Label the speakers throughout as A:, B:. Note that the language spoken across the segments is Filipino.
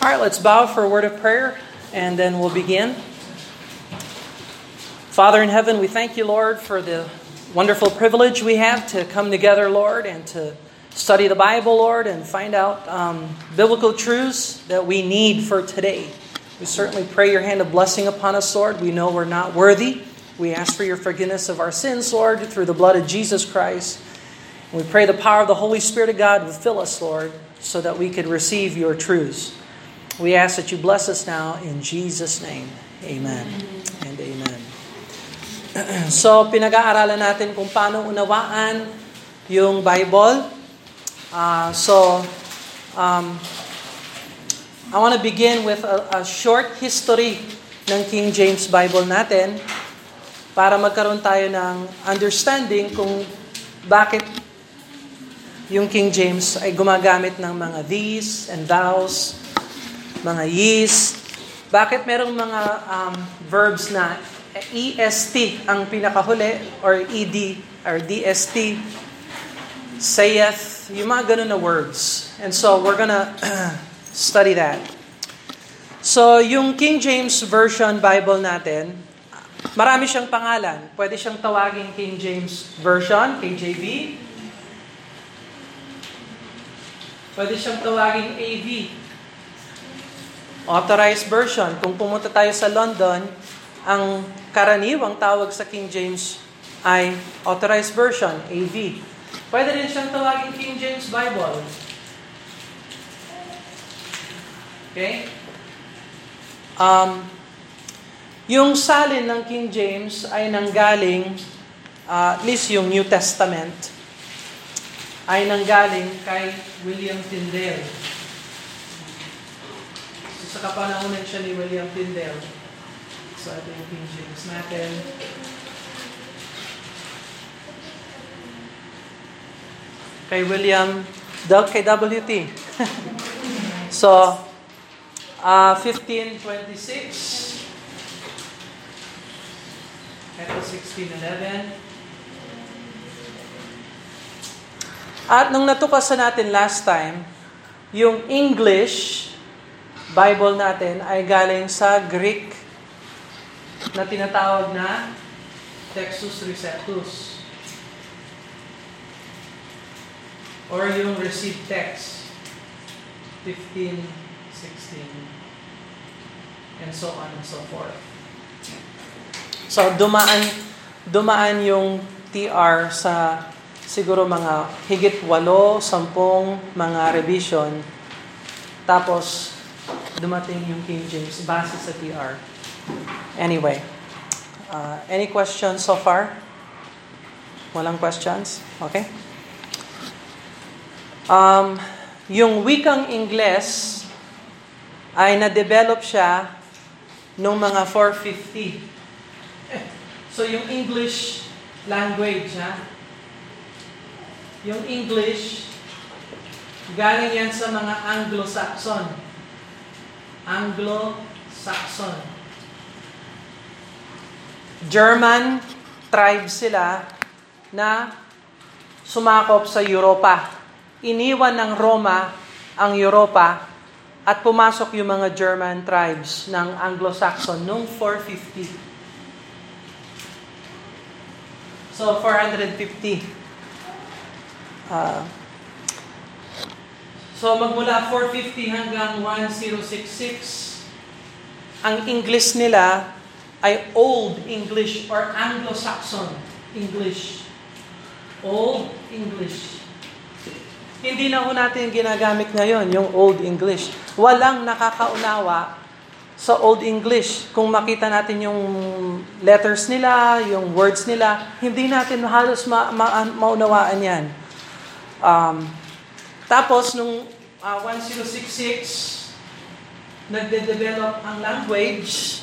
A: All right, let's bow for a word of prayer and then we'll begin. Father in heaven, we thank you, Lord, for the wonderful privilege we have to come together, Lord, and to study the Bible, Lord, and find out um, biblical truths that we need for today. We certainly pray your hand of blessing upon us, Lord. We know we're not worthy. We ask for your forgiveness of our sins, Lord, through the blood of Jesus Christ. And we pray the power of the Holy Spirit of God would fill us, Lord, so that we could receive your truths. We ask that you bless us now in Jesus' name. Amen and amen. So, pinag-aaralan natin kung paano unawaan yung Bible. Uh, so, um, I want to begin with a, a short history ng King James Bible natin para magkaroon tayo ng understanding kung bakit yung King James ay gumagamit ng mga these and thous, mga yeast. Bakit merong mga um, verbs na EST ang pinakahuli or ED or DST, saith, yung mga ganun na words. And so we're gonna study that. So yung King James Version Bible natin, marami siyang pangalan. Pwede siyang tawagin King James Version, KJV. Pwede siyang tawagin AV, Authorized Version. Kung pumunta tayo sa London, ang karaniwang tawag sa King James ay Authorized Version, AV. Pwede rin siyang tawagin King James Bible. Okay? Um, yung salin ng King James ay nanggaling, uh, at least yung New Testament, ay nanggaling kay William Tyndale sa kapanahonan siya ni William Tyndale. So ito yung King James natin. Kay William, kay WT. so, uh, 1526. Ito 1611. At nung natukasan natin last time, yung English Bible natin ay galing sa Greek na tinatawag na Textus Receptus. Or yung received text. 15, 16, and so on and so forth. So dumaan dumaan yung TR sa siguro mga higit walo, sampung mga revision. Tapos dumating yung King James base sa TR. Anyway, uh, any questions so far? Walang questions? Okay. Um, yung wikang Ingles ay na-develop siya nung mga 450. So yung English language, ha? Yung English, galing yan sa mga Anglo-Saxon. Anglo-Saxon. German tribe sila na sumakop sa Europa. Iniwan ng Roma ang Europa at pumasok yung mga German tribes ng Anglo-Saxon noong 450. So, 450. Uh, So magmula 450 hanggang 1066, ang English nila ay Old English or Anglo-Saxon English. Old English. Hindi na ho natin ginagamit ngayon yung Old English. Walang nakakaunawa sa Old English. Kung makita natin yung letters nila, yung words nila, hindi natin halos ma- ma- maunawaan yan. Um, tapos, nung uh, 1066, nagde-develop ang language,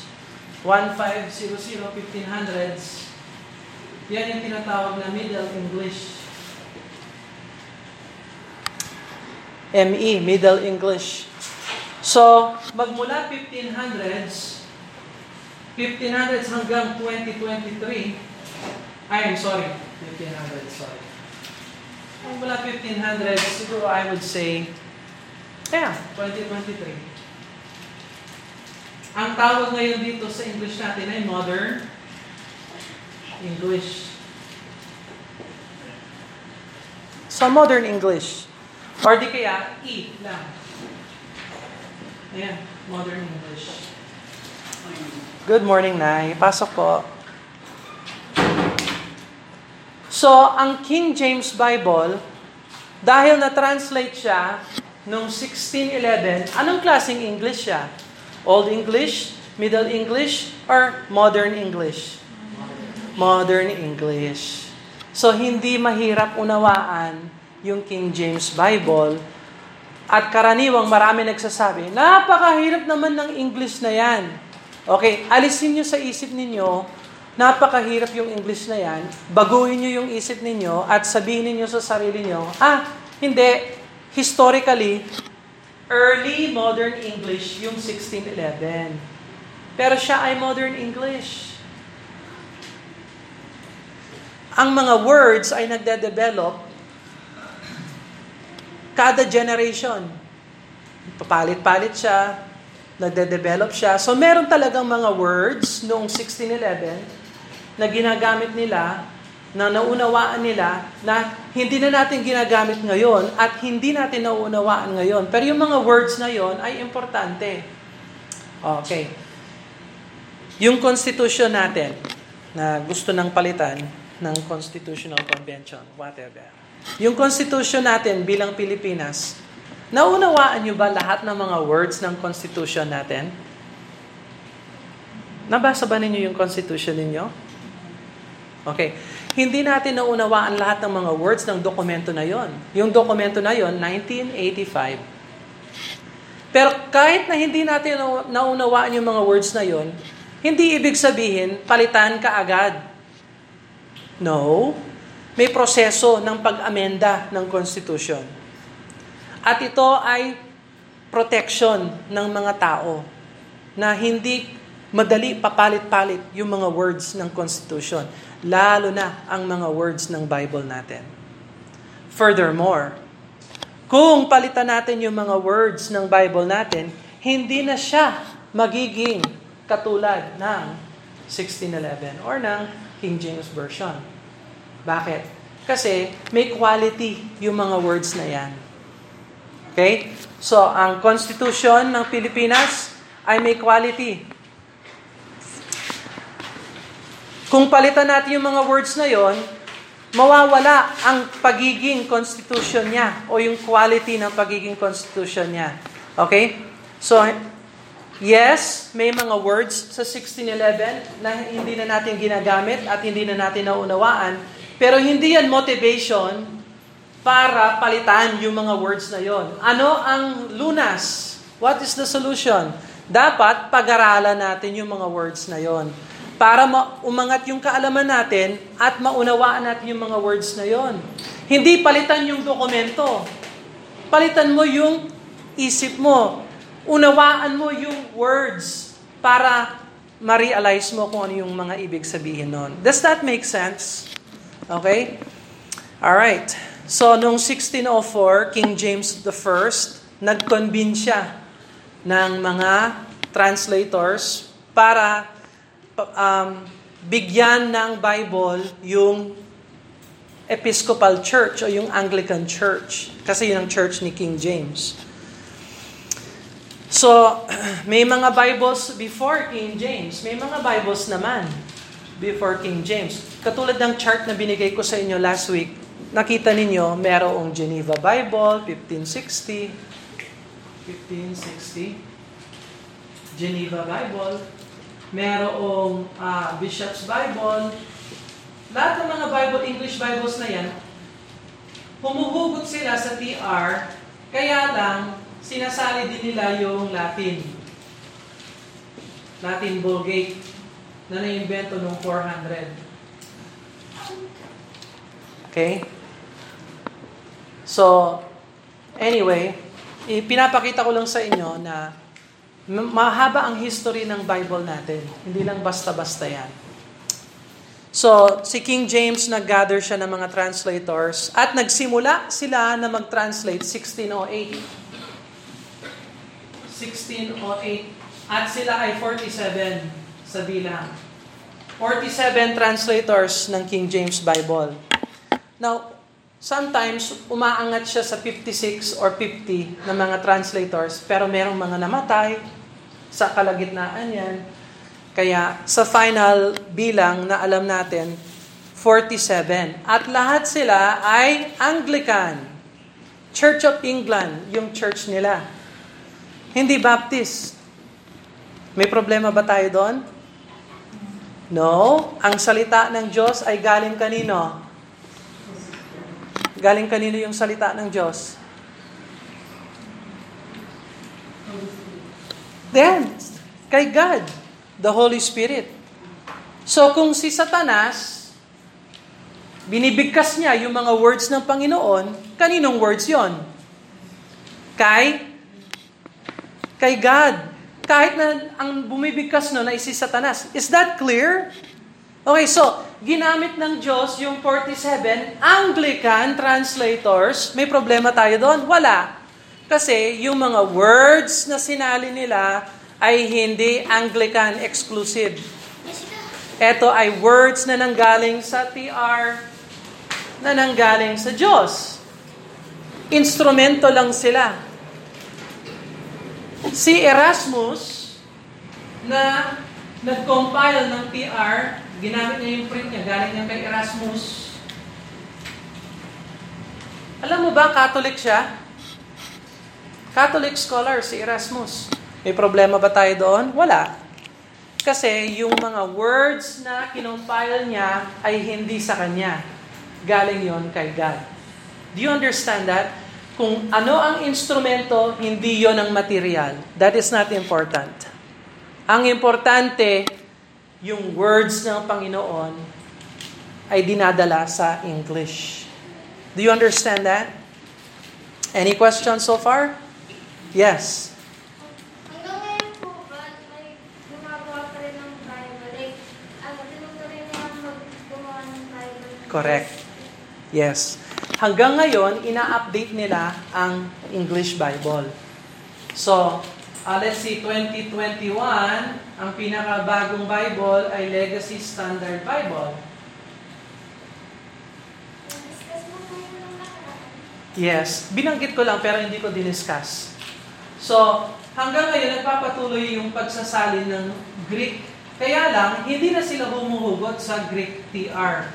A: 1500, 1500s, yan yung tinatawag na Middle English. ME, Middle English. So, magmula 1500s, 1500s hanggang 2023, I'm sorry, 1500s, sorry. Mula 1500, siguro I would say, yeah, 2023. Ang tawag ngayon dito sa English natin ay modern English. Sa modern English. Or di kaya, E lang. Ayan, modern English. Good morning, Nay. Pasok po. So, ang King James Bible, dahil na-translate siya noong 1611, anong klaseng English siya? Old English, Middle English, or Modern English? Modern English. So, hindi mahirap unawaan yung King James Bible. At karaniwang marami nagsasabi, napakahirap naman ng English na yan. Okay, alisin nyo sa isip ninyo, napakahirap yung English na yan, baguhin nyo yung isip ninyo at sabihin ninyo sa sarili nyo, ah, hindi, historically, early modern English yung 1611. Pero siya ay modern English. Ang mga words ay nagde-develop kada generation. Papalit-palit siya, nagde-develop siya. So meron talagang mga words noong 1611 na ginagamit nila, na naunawaan nila, na hindi na natin ginagamit ngayon at hindi natin nauunawaan ngayon. Pero yung mga words na yon ay importante. Okay. Yung constitution natin na gusto ng palitan, ng Constitutional Convention, whatever. Yung Constitution natin bilang Pilipinas, naunawaan nyo ba lahat ng mga words ng Constitution natin? Nabasa ba ninyo yung Constitution ninyo? Okay. Hindi natin naunawaan lahat ng mga words ng dokumento na yon. Yung dokumento na yon, 1985. Pero kahit na hindi natin naunawaan yung mga words na yon, hindi ibig sabihin palitan ka agad No. May proseso ng pag-amenda ng Constitution. At ito ay protection ng mga tao na hindi madali papalit-palit yung mga words ng Constitution, lalo na ang mga words ng Bible natin. Furthermore, kung palitan natin yung mga words ng Bible natin, hindi na siya magiging katulad ng 1611 or ng King James Version. Bakit? Kasi may quality yung mga words na yan. Okay? So, ang Constitution ng Pilipinas ay may quality. Kung palitan natin yung mga words na yon, mawawala ang pagiging constitution niya o yung quality ng pagiging constitution niya. Okay? So, Yes, may mga words sa 1611 na hindi na natin ginagamit at hindi na natin naunawaan, pero hindi yan motivation para palitan yung mga words na yon. Ano ang lunas? What is the solution? Dapat pag-aralan natin yung mga words na yon para umangat yung kaalaman natin at maunawaan natin yung mga words na yon. Hindi palitan yung dokumento. Palitan mo yung isip mo, unawaan mo yung words para ma-realize mo kung ano yung mga ibig sabihin nun. Does that make sense? Okay? Alright. So, noong 1604, King James I, nag-convene siya ng mga translators para um, bigyan ng Bible yung Episcopal Church o yung Anglican Church. Kasi yun ang church ni King James. So, may mga Bibles before King James. May mga Bibles naman before King James. Katulad ng chart na binigay ko sa inyo last week, nakita ninyo, merong Geneva Bible, 1560. 1560. Geneva Bible. Merong uh, Bishop's Bible. Lahat ng mga Bible, English Bibles na yan, humuhugot sila sa TR, kaya lang, sinasali din nila yung Latin. Latin Vulgate na naimbento noong 400. Okay? So, anyway, pinapakita ko lang sa inyo na mahaba ang history ng Bible natin. Hindi lang basta-basta yan. So, si King James nag-gather siya ng mga translators at nagsimula sila na mag-translate 1608. 16 o 8 at sila ay 47 sa bilang. 47 translators ng King James Bible. Now, sometimes umaangat siya sa 56 or 50 ng mga translators pero merong mga namatay sa kalagitnaan yan. Kaya sa final bilang na alam natin, 47. At lahat sila ay Anglican. Church of England, yung church nila. Hindi Baptist. May problema ba tayo doon? No. Ang salita ng Diyos ay galing kanino? Galing kanino yung salita ng Diyos? Then, kay God, the Holy Spirit. So kung si Satanas, binibigkas niya yung mga words ng Panginoon, kaninong words yon? Kay? Kay God. Kahit na ang bumibigkas nun ay si Satanas. Is that clear? Okay, so, ginamit ng Diyos yung 47 Anglican translators. May problema tayo doon? Wala. Kasi yung mga words na sinali nila ay hindi Anglican exclusive. Ito ay words na nanggaling sa TR, na nanggaling sa Diyos. Instrumento lang sila. Si Erasmus, na nag-compile ng TR, ginamit niya yung print niya, galing niya kay Erasmus. Alam mo ba, Catholic siya? Catholic scholar si Erasmus. May problema ba tayo doon? Wala. Kasi yung mga words na kinompile niya ay hindi sa kanya. Galing yon kay God. Do you understand that? Kung ano ang instrumento, hindi yon ang material. That is not important. Ang importante, yung words ng Panginoon ay dinadala sa English. Do you understand that? Any questions so far? Yes.
B: Hanggang ngayon po ba, may gumagawa pa rin ng Bible? Like, ano, tinutuloy na mag-gumawa ng Bible?
A: Correct. Yes. Hanggang ngayon, ina-update nila ang English Bible. So, uh, let's see, 2021, ang pinakabagong Bible ay Legacy Standard Bible. Yes, binanggit ko lang pero hindi ko diniscuss. So, hanggang ngayon nagpapatuloy yung pagsasalin ng Greek. Kaya lang, hindi na sila humuhugot sa Greek TR.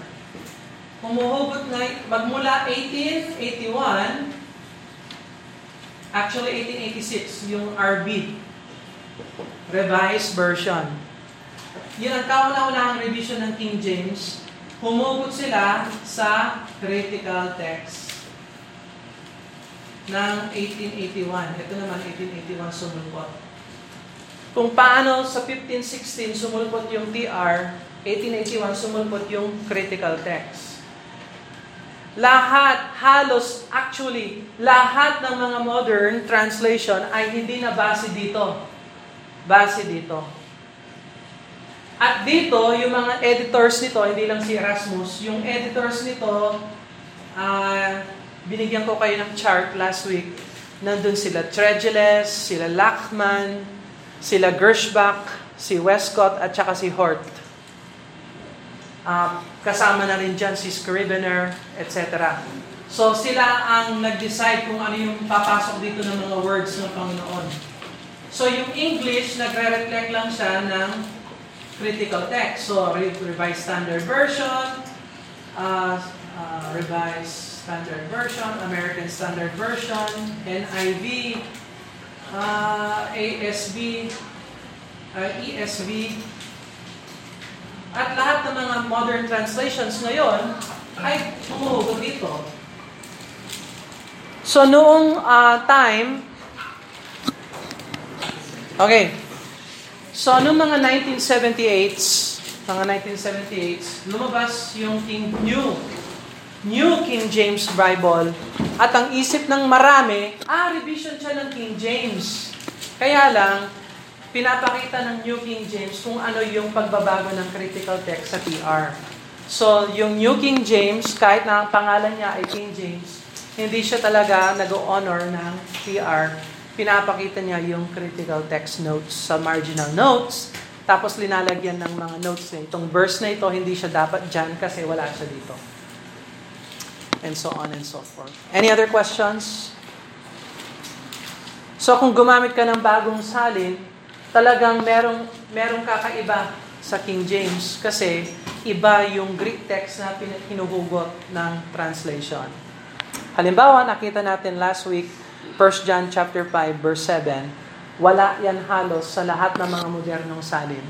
A: Humuhugot na, magmula 1881, actually 1886, yung RB, Revised Version. Yun ang kauna-unahang revision ng King James. Humugot sila sa critical text ng 1881. Ito naman, 1881 sumulpot. Kung paano sa 1516 sumulpot yung TR, 1881 sumulpot yung critical text. Lahat, halos, actually, lahat ng mga modern translation ay hindi na base dito. Base dito. At dito, yung mga editors nito, hindi lang si Erasmus, yung editors nito, ah, binigyan ko kayo ng chart last week. Nandun sila Tregeles, sila Lachman, sila Gershbach, si Westcott, at saka si Hort. Ah, kasama na rin dyan si Scrivener, etc. So sila ang nag-decide kung ano yung papasok dito ng mga words ng Panginoon. So yung English, nagre-reflect lang siya ng critical text. So Re- Revised Standard Version, uh, uh, Revised Standard Version, American Standard Version, NIV, uh, ASB, uh, ESV, at lahat ng mga modern translations ngayon ay tumuhugot dito. So noong uh, time, okay, so noong mga 1978s, mga 1978s, lumabas yung King New, New King James Bible. At ang isip ng marami, ah, revision siya ng King James. Kaya lang, pinapakita ng New King James kung ano yung pagbabago ng critical text sa TR. So, yung New King James, kahit na ang pangalan niya ay King James, hindi siya talaga nag-honor ng TR. pinapakita niya yung critical text notes sa marginal notes, tapos linalagyan ng mga notes niya. Itong verse na ito, hindi siya dapat dyan kasi wala siya dito. And so on and so forth. Any other questions? So kung gumamit ka ng bagong salin, talagang merong, merong kakaiba sa King James kasi iba yung Greek text na hinuhugot ng translation. Halimbawa, nakita natin last week, 1 John chapter 5 verse 7, wala yan halos sa lahat ng mga modernong salin.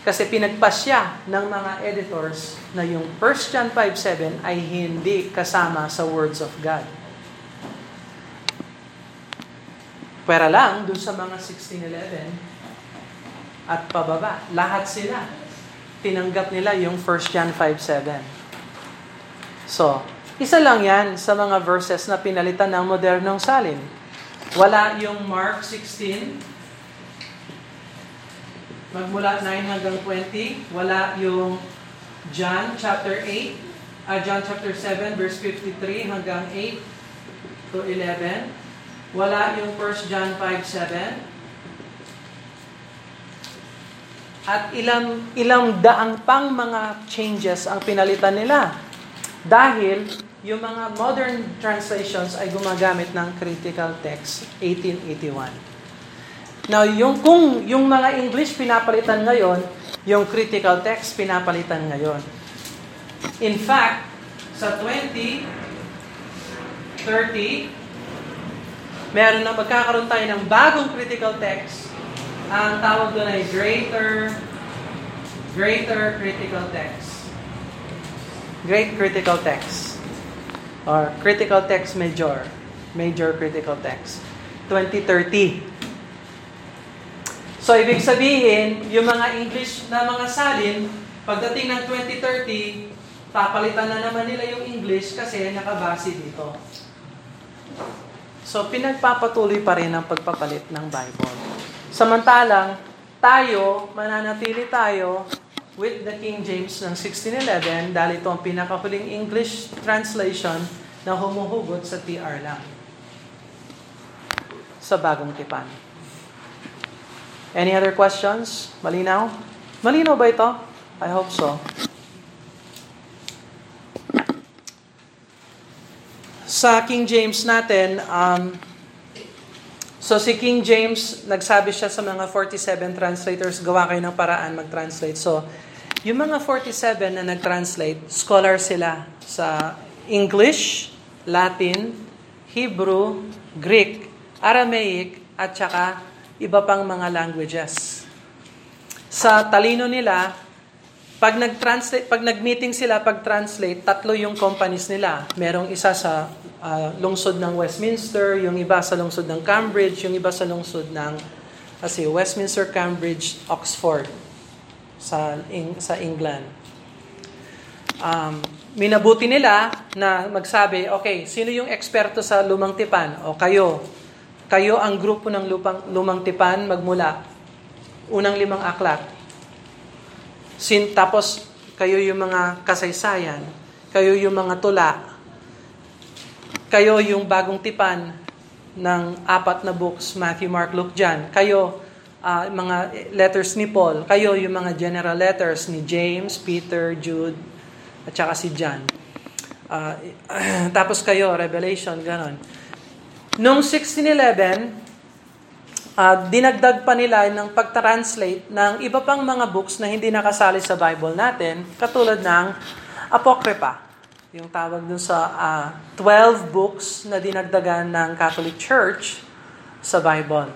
A: Kasi pinagpasya ng mga editors na yung 1 John 5.7 ay hindi kasama sa words of God. Pwera lang, dun sa mga 1611 at pababa, lahat sila, tinanggap nila yung 1 John 5.7. So, isa lang yan sa mga verses na pinalitan ng modernong salin. Wala yung Mark 16, magmula 9 hanggang 20. Wala yung John chapter 8, uh, John chapter 7 verse 53 hanggang 8 to 11. Wala yung 1 John 5, 7. At ilang, ilang daang pang mga changes ang pinalitan nila. Dahil yung mga modern translations ay gumagamit ng critical text 1881. Now, yung, kung yung mga English pinapalitan ngayon, yung critical text pinapalitan ngayon. In fact, sa 20, 30, meron na magkakaroon tayo ng bagong critical text. Ang tawag doon ay greater, greater critical text. Great critical text. Or critical text major. Major critical text. 2030. So, ibig sabihin, yung mga English na mga salin, pagdating ng 2030, papalitan na naman nila yung English kasi nakabase dito. So, pinagpapatuloy pa rin ang pagpapalit ng Bible. Samantalang, tayo, mananatili tayo with the King James ng 1611 dahil ito ang pinakahuling English translation na humuhugot sa TR lang. Sa bagong tipan. Any other questions? Malinaw? Malinaw ba ito? I hope so. Sa King James natin, um, so si King James, nagsabi siya sa mga 47 translators, gawa kayo ng paraan mag-translate. So, yung mga 47 na nag-translate, scholar sila sa English, Latin, Hebrew, Greek, Aramaic, at saka iba pang mga languages. Sa talino nila, pag nag-translate, pag nag-meeting sila, pag-translate, tatlo yung companies nila. Merong isa sa uh, lungsod ng Westminster, yung iba sa lungsod ng Cambridge, yung iba sa lungsod ng kasi Westminster, Cambridge, Oxford sa in, sa England. Um, minabuti nila na magsabi, okay, sino yung eksperto sa lumang tipan? O kayo, kayo ang grupo ng lupang, lumang tipan magmula. Unang limang aklat. Sin, tapos, kayo yung mga kasaysayan. Kayo yung mga tula. Kayo yung bagong tipan ng apat na books, Matthew, Mark, Luke, John. Kayo, uh, mga letters ni Paul. Kayo yung mga general letters ni James, Peter, Jude, at saka si John. Uh, tapos kayo, Revelation, ganon. Noong 1611, uh, dinagdag pa nila ng pag-translate ng iba pang mga books na hindi nakasali sa Bible natin, katulad ng Apocrypha. Yung tawag dun sa uh, ah, 12 books na dinagdagan ng Catholic Church sa Bible.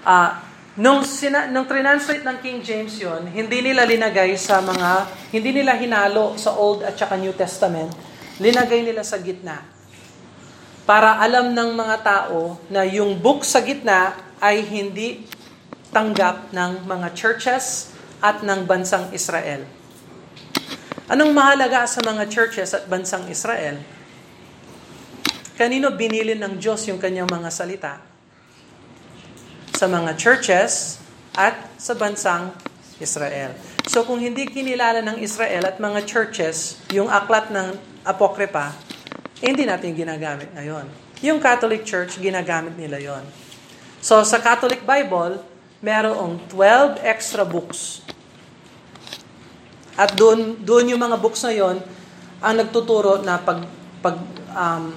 A: Uh, nung, sina, nung translate ng King James yon, hindi nila linagay sa mga, hindi nila hinalo sa Old at saka New Testament, linagay nila sa gitna para alam ng mga tao na yung book sa gitna ay hindi tanggap ng mga churches at ng bansang Israel. Anong mahalaga sa mga churches at bansang Israel? Kanino binili ng Diyos yung kanyang mga salita? Sa mga churches at sa bansang Israel. So kung hindi kinilala ng Israel at mga churches yung aklat ng Apokripa, eh, hindi natin ginagamit ngayon. Yung Catholic Church, ginagamit nila yon. So sa Catholic Bible, merong 12 extra books. At doon doon yung mga books na yon ang nagtuturo na pag pag um,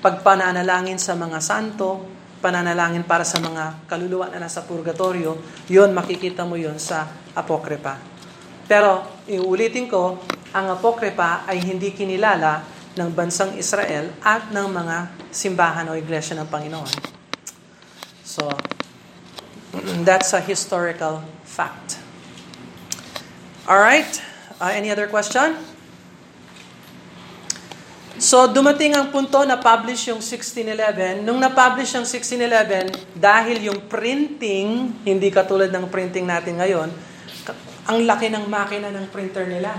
A: pagpananalangin sa mga santo, pananalangin para sa mga kaluluwa na nasa purgatorio, yon makikita mo yon sa Apokripa. Pero, iulitin ko, ang Apokripa ay hindi kinilala ng bansang Israel at ng mga simbahan o iglesia ng Panginoon. So, that's a historical fact. All right. Uh, any other question? So, dumating ang punto na publish yung 1611. Nung na-publish yung 1611, dahil yung printing, hindi katulad ng printing natin ngayon, ang laki ng makina ng printer nila.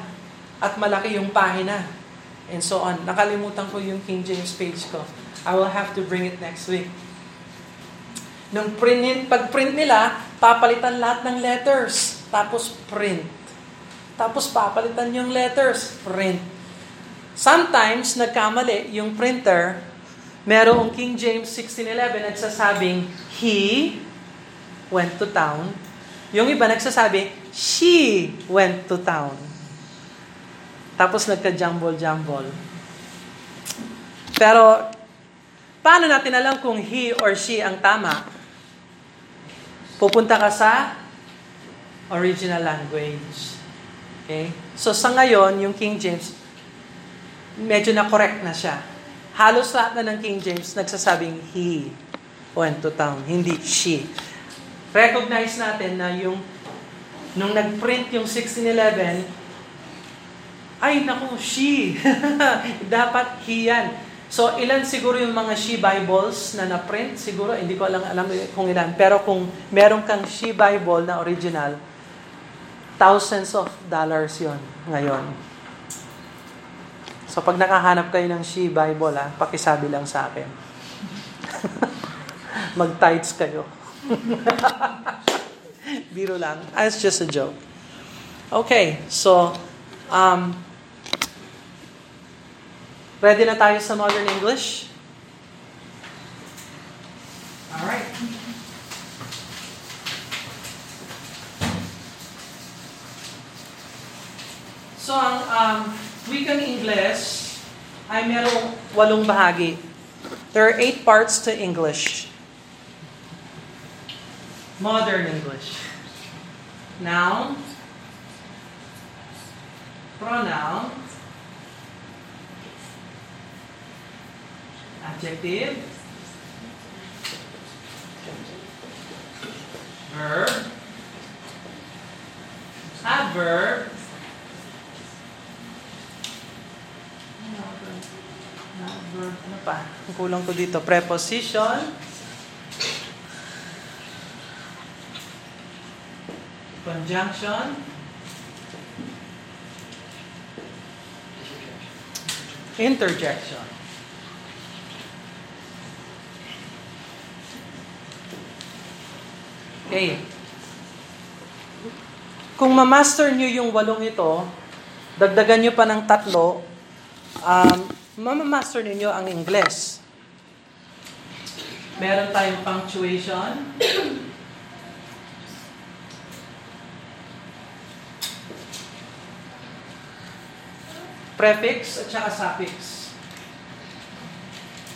A: At malaki yung pahina. And so on. Nakalimutan ko yung King James page ko. I will have to bring it next week. Nung print, pag-print nila, papalitan lahat ng letters. Tapos print. Tapos papalitan yung letters. Print Sometimes, nagkamali yung printer, merong King James 1611 nagsasabing, He went to town. Yung iba nagsasabi, She went to town. Tapos nagka-jumble-jumble. Pero, paano natin alam kung he or she ang tama? Pupunta ka sa original language. Okay? So, sa ngayon, yung King James, medyo na-correct na siya. Halos lahat na ng King James nagsasabing he went to town, hindi she. Recognize natin na yung nung nag-print yung 1611, ay naku, she. Dapat he yan. So, ilan siguro yung mga she Bibles na na-print? Siguro, hindi ko alam, alam kung ilan. Pero kung meron kang she Bible na original, thousands of dollars yon ngayon. So pag nakahanap kayo ng She Bible, ha, pakisabi lang sa akin. Mag-tights kayo. Biro lang. Ah, it's just a joke. Okay, so, um, ready na tayo sa modern English? Alright. So, ang um, wikang English ay merong walong bahagi. There are eight parts to English. Modern English. Noun, pronoun, adjective, verb, adverb, verb, ano pa? Ang kulang ko dito. Preposition. Conjunction. Interjection. Okay. Kung ma-master nyo yung walong ito, dagdagan nyo pa ng tatlo, um, mamamaster ninyo ang Ingles. Meron tayong punctuation. Prefix at saka suffix.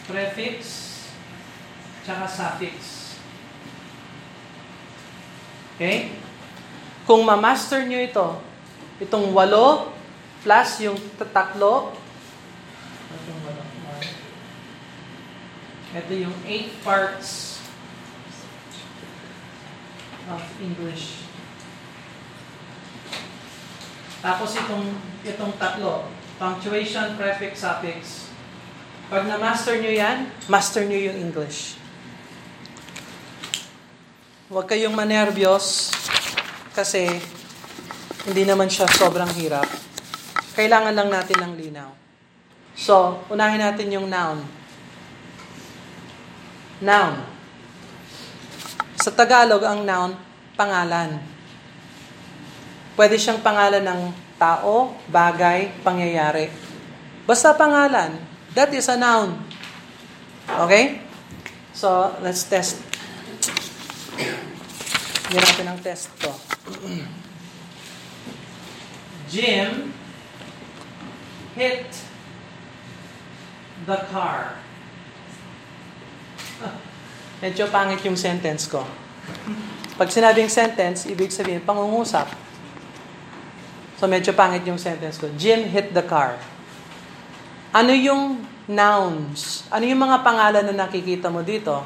A: Prefix tsaka suffix. Okay? Kung ma-master nyo ito, itong walo plus yung tatlo, Ito yung eight parts of English. Tapos itong, itong tatlo, punctuation, prefix, suffix. Pag na-master nyo yan, master nyo yung English. Huwag kayong manervyos kasi hindi naman siya sobrang hirap. Kailangan lang natin ng linaw. So, unahin natin yung noun. Noun. Sa Tagalog, ang noun, pangalan. Pwede siyang pangalan ng tao, bagay, pangyayari. Basta pangalan. That is a noun. Okay? So, let's test. Yan natin ang test ko. Jim hit the car. Medyo pangit yung sentence ko. Pag sinabing sentence, ibig sabihin pangungusap. So medyo pangit yung sentence ko. Jim hit the car. Ano yung nouns? Ano yung mga pangalan na nakikita mo dito?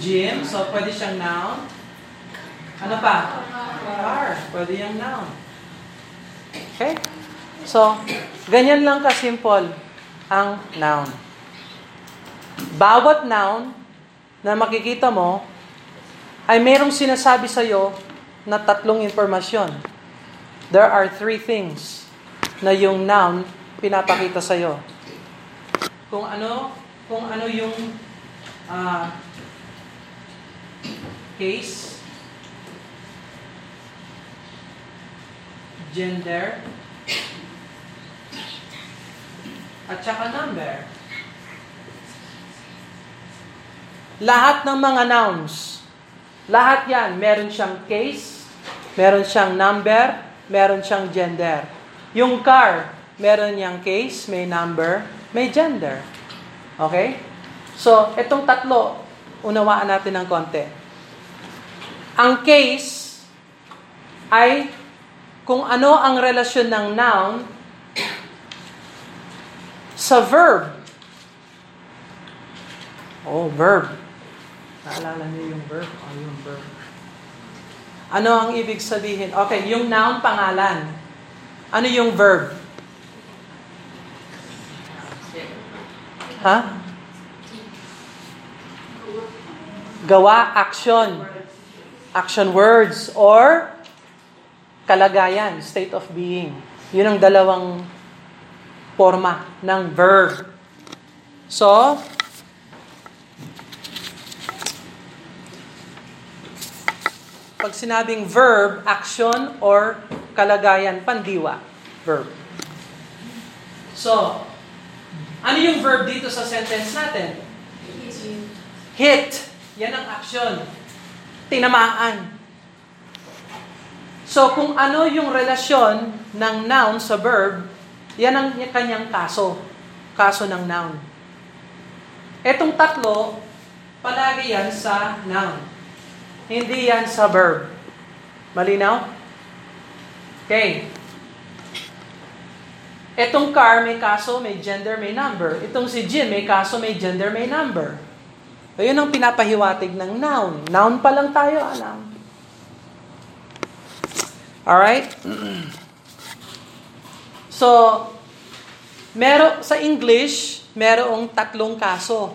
A: Jim. So pwede siyang noun. Ano pa? Car. Pwede yung noun. Okay? So, ganyan lang ka-simple ang noun. Bawat noun na makikita mo ay merong sinasabi sa iyo na tatlong impormasyon. There are three things na yung noun pinapakita sa iyo. Kung ano, kung ano yung uh, case, gender, at saka number. Lahat ng mga nouns, lahat yan, meron siyang case, meron siyang number, meron siyang gender. Yung car, meron niyang case, may number, may gender. Okay? So, itong tatlo, unawaan natin ng konti. Ang case ay kung ano ang relasyon ng noun sa verb. Oh, verb. Naalala niyo yung verb? Oh, yung verb. Ano ang ibig sabihin? Okay, yung noun, pangalan. Ano yung verb? Ha? Gawa, action. Action words or kalagayan, state of being. Yun ang dalawang forma ng verb. So, pag sinabing verb, action or kalagayan, pandiwa. Verb. So, ano yung verb dito sa sentence natin? Hit. Yan ang action. Tinamaan. So, kung ano yung relasyon ng noun sa verb, yan ang kanyang kaso. Kaso ng noun. Etong tatlo, palagi yan sa noun. Hindi yan sa verb. Malinaw? Okay. Etong car, may kaso, may gender, may number. Itong si Jim, may kaso, may gender, may number. So, yun ang pinapahiwatig ng noun. Noun pa lang tayo, alam. Alright? So, mero, sa English, merong tatlong kaso.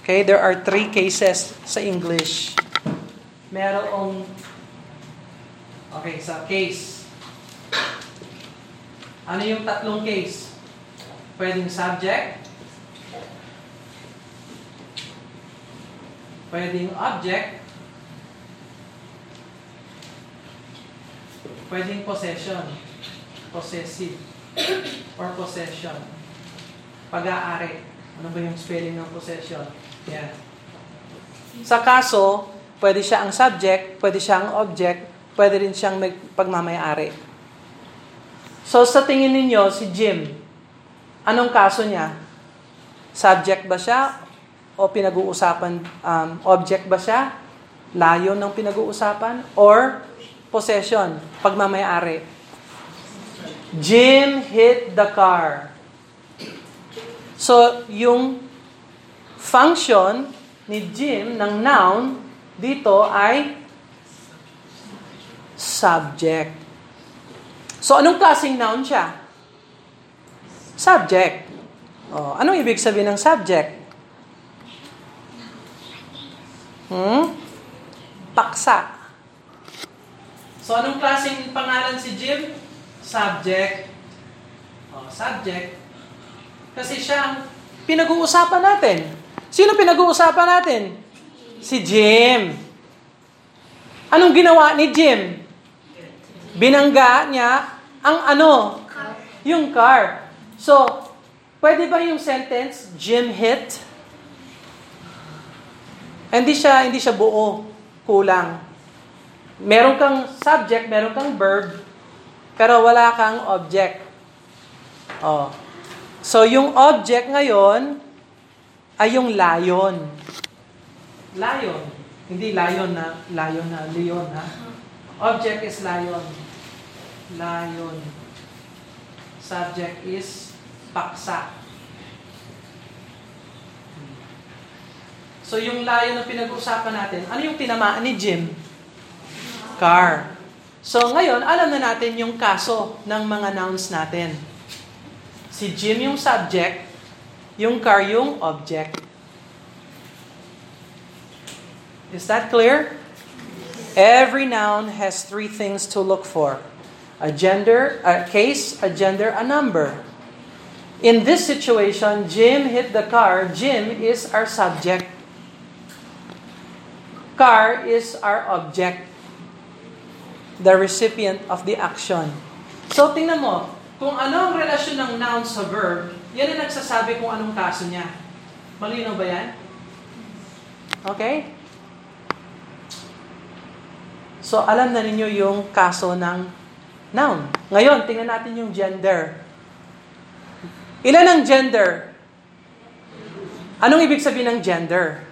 A: Okay, there are three cases sa English. Merong Okay, sa case. Ano yung tatlong case? Pwedeng subject. Pwedeng object. Pwedeng possession. Possessive. Or possession. Pag-aari. Ano ba yung spelling ng possession? Yan. Sa kaso, pwede siya ang subject, pwede siya ang object, pwede rin siyang pagmamayari. So sa tingin ninyo, si Jim, anong kaso niya? Subject ba siya? O pinag-uusapan, um, object ba siya? Layo ng pinag-uusapan? Or possession, pagmamayari? Jim hit the car. So, yung function ni Jim ng noun dito ay subject. So, anong klaseng noun siya? Subject. Oh, anong ibig sabihin ng subject? Hmm? Paksa. So, anong klaseng pangalan si Jim? Subject. Oh, subject. Kasi siya ang pinag-uusapan natin. Sino pinag-uusapan natin? Si Jim. Anong ginawa ni Jim? Binangga niya ang ano? Yung car. So, Pwede ba yung sentence, Jim hit? Hindi siya, hindi siya buo. Kulang. Meron kang subject, meron kang verb, pero wala kang object. Oh. So, yung object ngayon ay yung lion. Lion. Hindi lion na, lion na, leon ha. Object is lion. Lion. Subject is paksa. So yung lion na pinag-uusapan natin, ano yung tinamaan ni Jim? Car. So ngayon, alam na natin yung kaso ng mga nouns natin. Si Jim yung subject, yung car yung object. Is that clear? Every noun has three things to look for. A gender, a case, a gender, a number. In this situation, Jim hit the car. Jim is our subject. Car is our object. The recipient of the action. So tingnan mo, kung ano ang relasyon ng noun sa verb, yan ang nagsasabi kung anong kaso niya. Malinaw ba yan? Okay? So, alam na ninyo yung kaso ng noun. Ngayon, tingnan natin yung gender. Ilan ang gender? Anong ibig sabihin ng gender?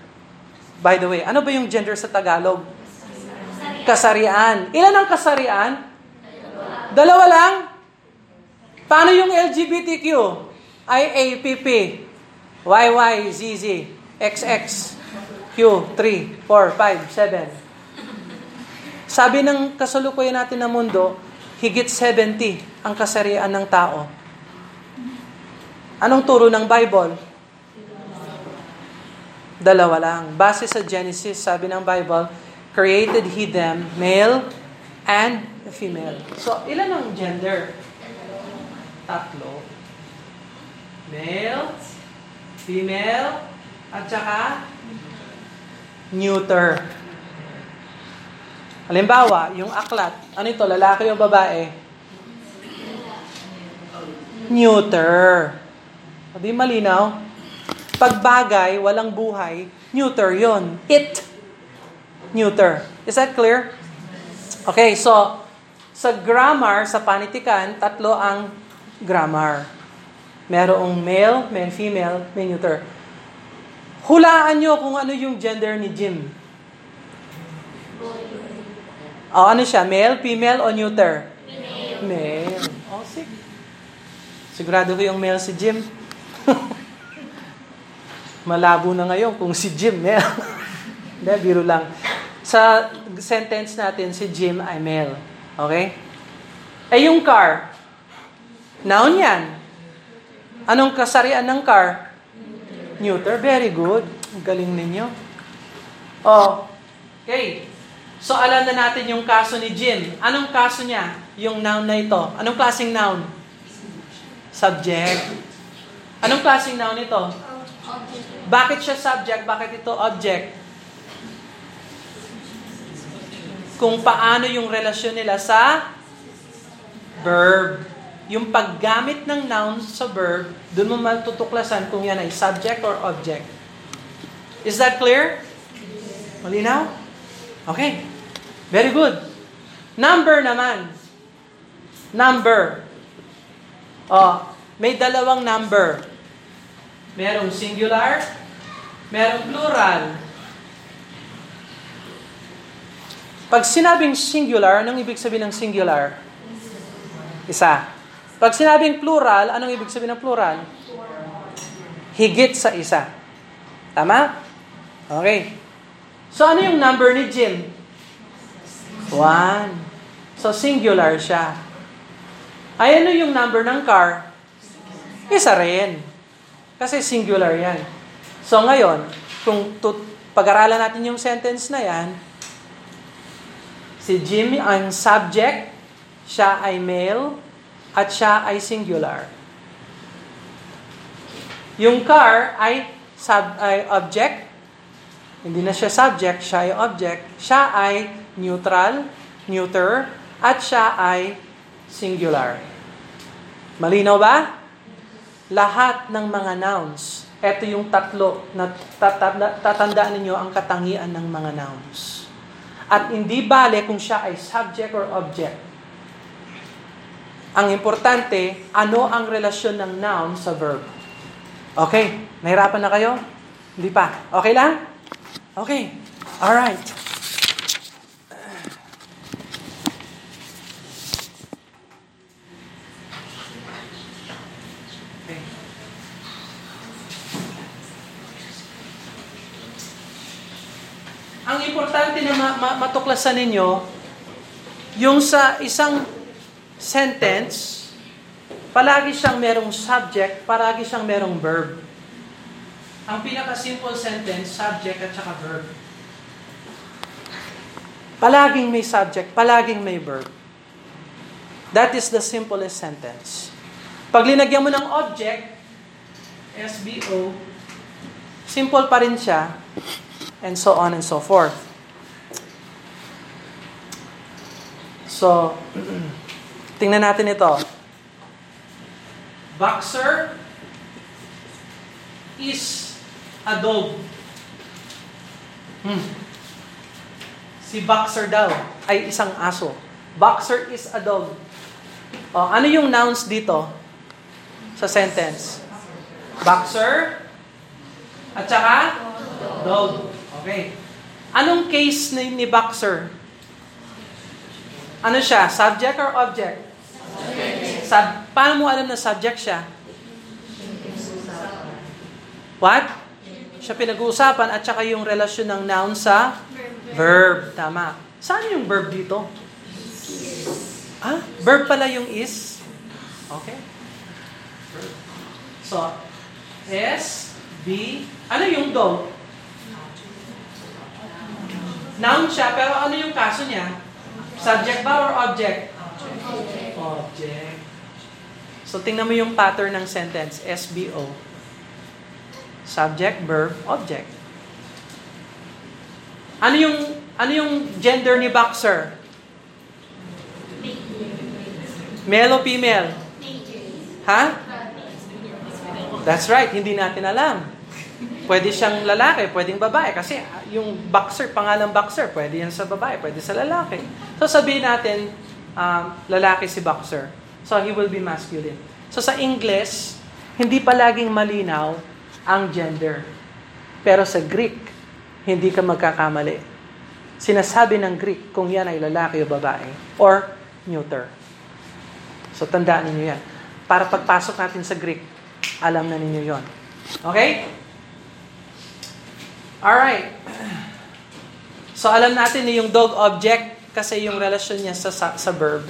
A: By the way, ano ba yung gender sa Tagalog? Kasarian. Ilan ang kasarian? Dalawa lang? Paano yung LGBTQ? IAPP, YY, ZZ, XX, Q, 3, 4, 5, 7. Sabi ng kasalukuyan natin na mundo, higit 70 ang kasarian ng tao. Anong turo ng Bible? Dalawa lang. Base sa Genesis, sabi ng Bible, created He them, male and female. So, ilan ang gender? Tatlo. Male, female, at saka neuter. Halimbawa, yung aklat, ano ito, lalaki o babae? Neuter. Di malinaw? Pag bagay, walang buhay, neuter yon. It. Neuter. Is that clear? Okay, so, sa grammar, sa panitikan, tatlo ang grammar. Merong male, may female, may neuter. Hulaan nyo kung ano yung gender ni Jim. O, ano siya? Male, female, o neuter? Male. Male. O, sige. Sigurado ko yung male si Jim. Malabo na ngayon kung si Jim male. Hindi, biro lang. Sa sentence natin, si Jim ay male. Okay? Eh, yung car. Noun yan. Anong kasarian ng car? Neuter. Very good. Galing ninyo. Oh, okay. So alam na natin yung kaso ni Jim. Anong kaso niya? Yung noun na ito. Anong klaseng noun? Subject. Anong klaseng noun ito? Bakit siya subject? Bakit ito object? Kung paano yung relasyon nila sa verb. Yung paggamit ng noun sa verb, doon mo matutuklasan kung yan ay subject or object. Is that clear? Malinaw? Okay. Very good. Number naman. Number. Oh, may dalawang number. Merong singular, merong plural. Pag sinabing singular, anong ibig sabihin ng singular? Isa. Pag sinabing plural, anong ibig sabihin ng plural? Higit sa isa. Tama? Okay. So ano yung number ni Jim? One. So singular siya. Ay ano yung number ng car? Isa rin. Kasi singular yan. So ngayon, kung tut- pag-aralan natin yung sentence na yan, si Jim ang subject, siya ay male, at siya ay singular. Yung car ay sub ay object, hindi na siya subject, siya ay object. Siya ay neutral, neuter, at siya ay singular. Malinaw ba? Lahat ng mga nouns. Ito yung tatlo na tatandaan ninyo ang katangian ng mga nouns. At hindi bale kung siya ay subject or object. Ang importante, ano ang relasyon ng noun sa verb. Okay, nahirapan na kayo? Hindi pa. Okay lang? Okay. All right. Ang importante na ma- ma- matuklasan ninyo, yung sa isang sentence, palagi siyang merong subject, palagi siyang merong verb. Ang pinaka-simple sentence, subject at saka verb. Palaging may subject, palaging may verb. That is the simplest sentence. Pag linagyan mo ng object, SBO, simple pa rin siya, and so on and so forth. So, tingnan natin ito. Boxer is a dog. Hmm. Si Boxer daw ay isang aso. Boxer is a dog. Oh, ano yung nouns dito sa sentence? Boxer at saka dog. Okay. Anong case ni, ni boxer? Ano siya? Subject or object? Sub, paano mo alam na subject siya? What? Siya pinag-uusapan at saka yung relasyon ng noun sa verb. Tama. Saan yung verb dito? Ah, verb pala yung is? Okay. So, S, B, ano yung dog? Noun siya, pero ano yung kaso niya? Subject ba or object? Object. Object. So, tingnan mo yung pattern ng sentence, SBO. Subject, verb, object. Ano yung ano yung gender ni boxer? Male o female? Ha? That's right, hindi natin alam. Pwede siyang lalaki, pwedeng babae. Kasi yung boxer, pangalang boxer, pwede yan sa babae, pwede sa lalaki. So sabihin natin, um, lalaki si boxer. So he will be masculine. So sa English, hindi palaging malinaw ang gender. Pero sa Greek, hindi ka magkakamali. Sinasabi ng Greek kung yan ay lalaki o babae or neuter. So tandaan ninyo yan. Para pagpasok natin sa Greek, alam na ninyo yon. Okay? Alright. So alam natin na yung dog object kasi yung relasyon niya sa, sa, sa verb,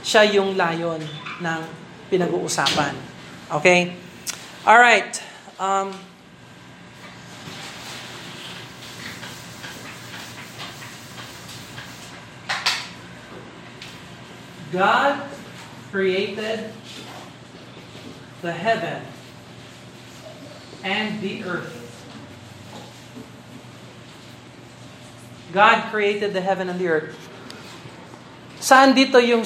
A: siya yung layon ng pinag-uusapan. Okay? Alright. Um, God created the heaven and the earth. God created the heaven and the earth. Saan dito yung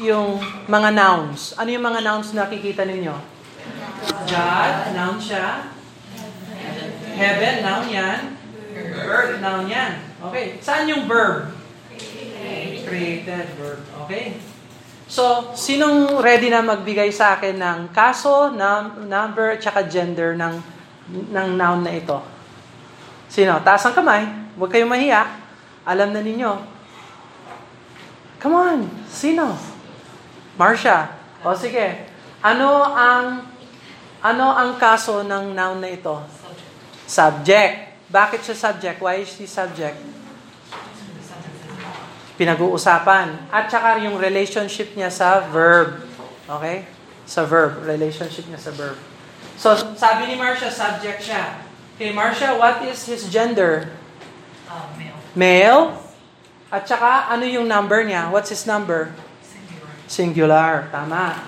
A: yung mga nouns? Ano yung mga nouns na nakikita ninyo? God, noun siya. Heaven, noun yan. Earth, noun yan. Okay. Saan yung verb? Created verb. Okay. So, sinong ready na magbigay sa akin ng kaso, num- number, tsaka gender ng, ng noun na ito? Sino? Taas ang kamay. Huwag kayong mahiya. Alam na ninyo. Come on. Sino? Marcia. O sige. Ano ang ano ang kaso ng noun na ito? Subject. Bakit siya subject? Why is she subject? Pinag-uusapan. At saka yung relationship niya sa verb. Okay? Sa verb. Relationship niya sa verb. So, sabi ni Marcia, subject siya. Okay, Marcia, what is his gender?
C: Uh, male.
A: Male. At saka, ano yung number niya? What's his number?
C: Singular.
A: Tama.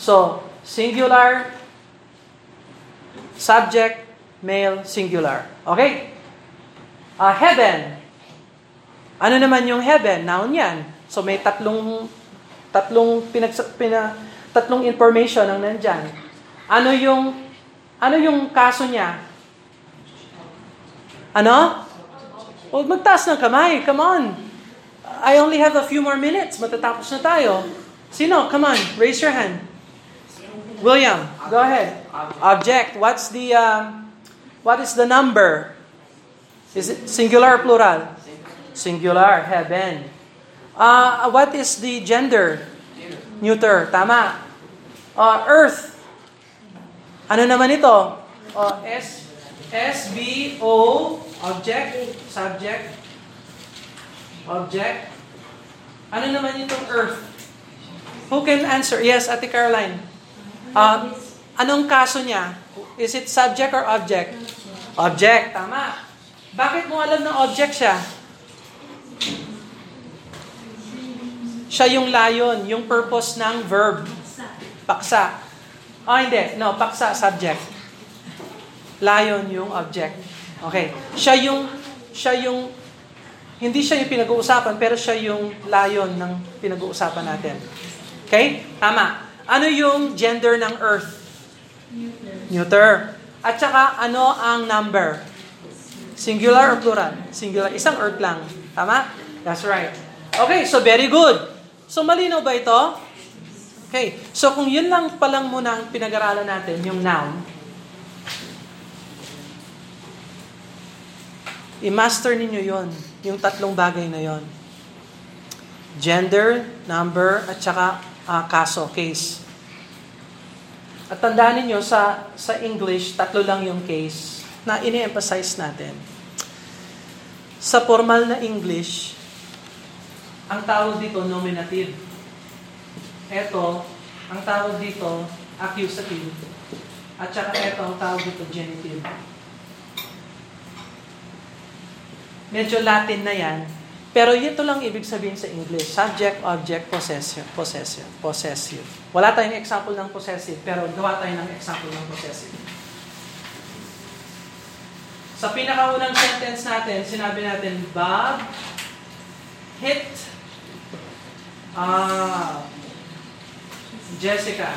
A: So, singular, subject, male, singular. Okay? Uh, heaven. Ano naman yung heaven? Noun yan. So, may tatlong tatlong pinag, pina, tatlong information ang nandyan. Ano yung ano yung kaso niya? Ano? O magtaas ng kamay. Come on. I only have a few more minutes. Matatapos na tayo. Sino? Come on. Raise your hand. William, go ahead. Object. What's the um, what is the number? Is it singular or plural? Singular. Heaven. Uh, what is the gender? Neuter. Tama. Uh, earth. Ano naman ito? Uh, S S B O object subject object. Ano naman itong earth? Who can answer? Yes, Ate Caroline. Uh, anong kaso niya? Is it subject or object? Object, tama. Bakit mo alam na object siya? Siya yung layon, yung purpose ng verb. Paksa. Oh, hindi. No, paksa, subject. Lion yung object. Okay. Siya yung, siya yung, hindi siya yung pinag-uusapan, pero siya yung lion ng pinag-uusapan natin. Okay? Tama. Ano yung gender ng earth? Neuter. At saka, ano ang number? Singular or plural? Singular. Isang earth lang. Tama? That's right. Okay, so very good. So malinaw ba ito? Okay, so kung yun lang palang muna ang pinag-aralan natin, yung noun, i-master ninyo yon yung tatlong bagay na yon. Gender, number, at saka uh, kaso, case. At tandaan ninyo, sa, sa English, tatlo lang yung case na ini-emphasize natin. Sa formal na English, ang tawag dito nominative. Ito, ang tawag dito accusative. At saka ito, ang tawag dito genitive. Medyo Latin na yan. Pero ito lang ibig sabihin sa English. Subject, object, possession, possession, possessive. Wala tayong example ng possessive, pero gawa tayo ng example ng possessive. Sa pinakaunang sentence natin, sinabi natin, Bob hit ah, Jessica.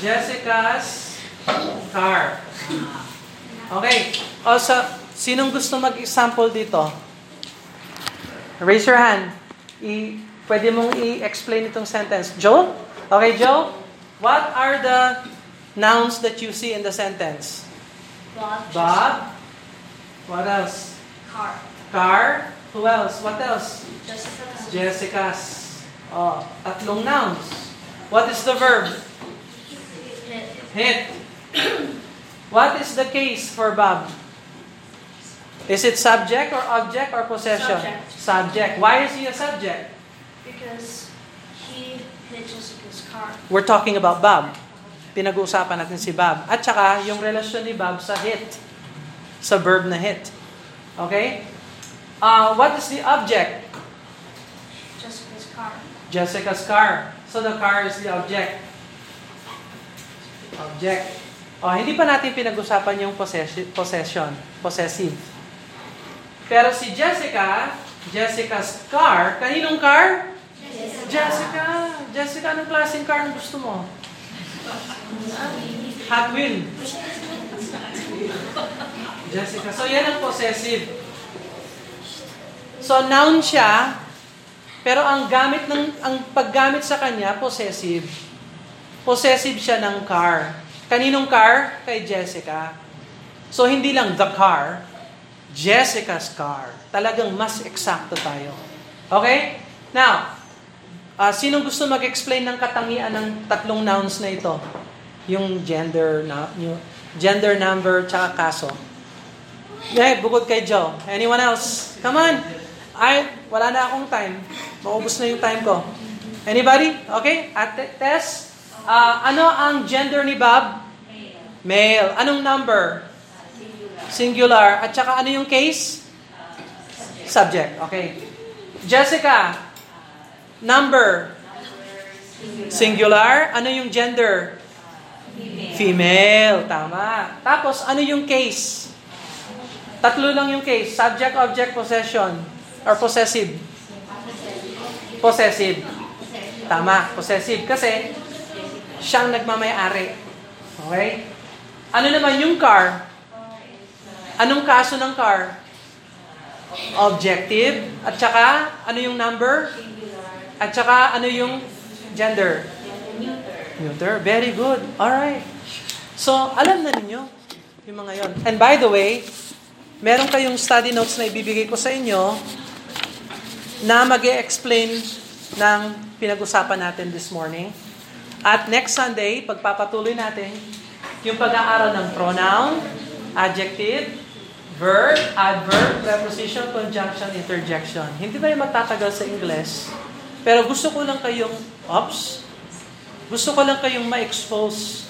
A: Jessica's car. Okay. O, sa, sinong gusto mag-example dito? Raise your hand. I, pwede mong i-explain itong sentence. Joe? Okay, Joe? What are the nouns that you see in the sentence?
B: Bob.
A: Bob? What else?
B: Car.
A: Car? Who else? What else?
B: Jessica.
A: Jessica's. Oh, tatlong nouns. What is the verb?
B: Hit.
A: Hit. What is the case for Bob? Is it subject or object or possession?
B: Subject.
A: Subject. Why is he a subject?
B: Because he hit Jessica's car.
A: We're talking about Bob. Pinag-uusapan natin si Bob. At saka, yung relasyon ni Bob sa hit. Sa verb na hit. Okay? Uh, what is the object?
B: Jessica's car.
A: Jessica's car. So the car is the object. Object. Oh, hindi pa natin pinag-usapan yung possession, possession, possessive. Pero si Jessica, Jessica's car, kaninong car? Jessica. Jessica, anong klaseng car ang gusto mo? Hot Wheel. Jessica. So yan ang possessive. So noun siya, pero ang gamit ng ang paggamit sa kanya possessive. Possessive siya ng car. Kaninong car? Kay Jessica. So hindi lang the car, Jessica's car. Talagang mas eksakto tayo. Okay? Now, uh, sinong gusto mag-explain ng katangian ng tatlong nouns na ito? Yung gender, na, yung gender number, tsaka kaso. Eh, bukod kay Joe. Anyone else? Come on. Ay, wala na akong time. Maubos na yung time ko. Anybody? Okay? At Tess, uh, ano ang gender ni Bob? Male. Anong number? Singular. At saka ano yung case? Subject. Okay. Jessica, number? Singular. Ano yung gender? Female. Tama. Tapos, ano yung case? Tatlo lang yung case. Subject, object, possession. Or possessive. Possessive. Tama. Possessive. Kasi, siyang nagmamayari. Okay? Ano naman yung car? Anong kaso ng car? Objective. At saka, ano yung number? At saka, ano yung gender? Neuter. Very good. Alright. So, alam na ninyo yung mga yon. And by the way, meron kayong study notes na ibibigay ko sa inyo na mag explain ng pinag-usapan natin this morning. At next Sunday, pagpapatuloy natin yung pag-aaral ng pronoun, adjective, verb, adverb, preposition, conjunction, interjection. Hindi yung magtatagal sa English? Pero gusto ko lang kayong, ops, gusto ko lang kayong ma-expose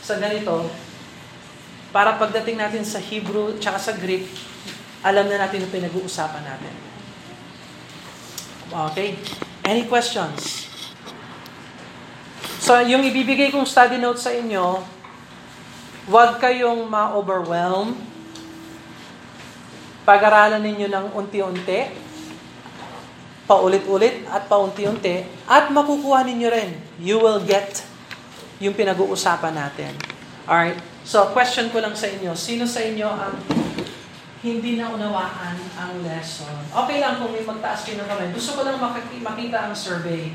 A: sa ganito para pagdating natin sa Hebrew tsaka sa Greek, alam na natin yung pinag-uusapan natin. Okay? Any questions? So, yung ibibigay kong study notes sa inyo, huwag kayong ma-overwhelm. Pag-aralan ninyo ng unti-unti, paulit-ulit at paunti-unti, at makukuha ninyo rin. You will get yung pinag-uusapan natin. Alright? So, question ko lang sa inyo. Sino sa inyo ang hindi na unawaan ang lesson? Okay lang kung may magtaas kayo ng kamay. Gusto ko lang makita ang survey.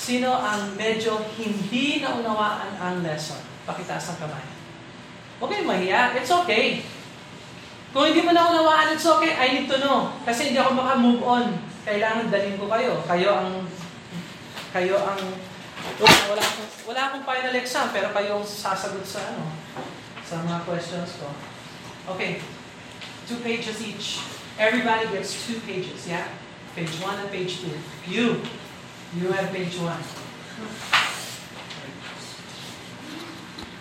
A: Sino ang medyo hindi na unawaan ang lesson? Pakitaas ang kamay. Okay, mahiya. It's okay. Kung hindi mo na unawaan, it's okay. I need to know. Kasi hindi ako maka-move on. Kailangan dalhin ko kayo. Kayo ang kayo ang wala, wala, akong, wala akong final exam, pero kayo ang sasagot sa ano, sa mga questions ko. Okay. Two pages each. Everybody gets two pages, yeah? Page one and page two. You, you have page one.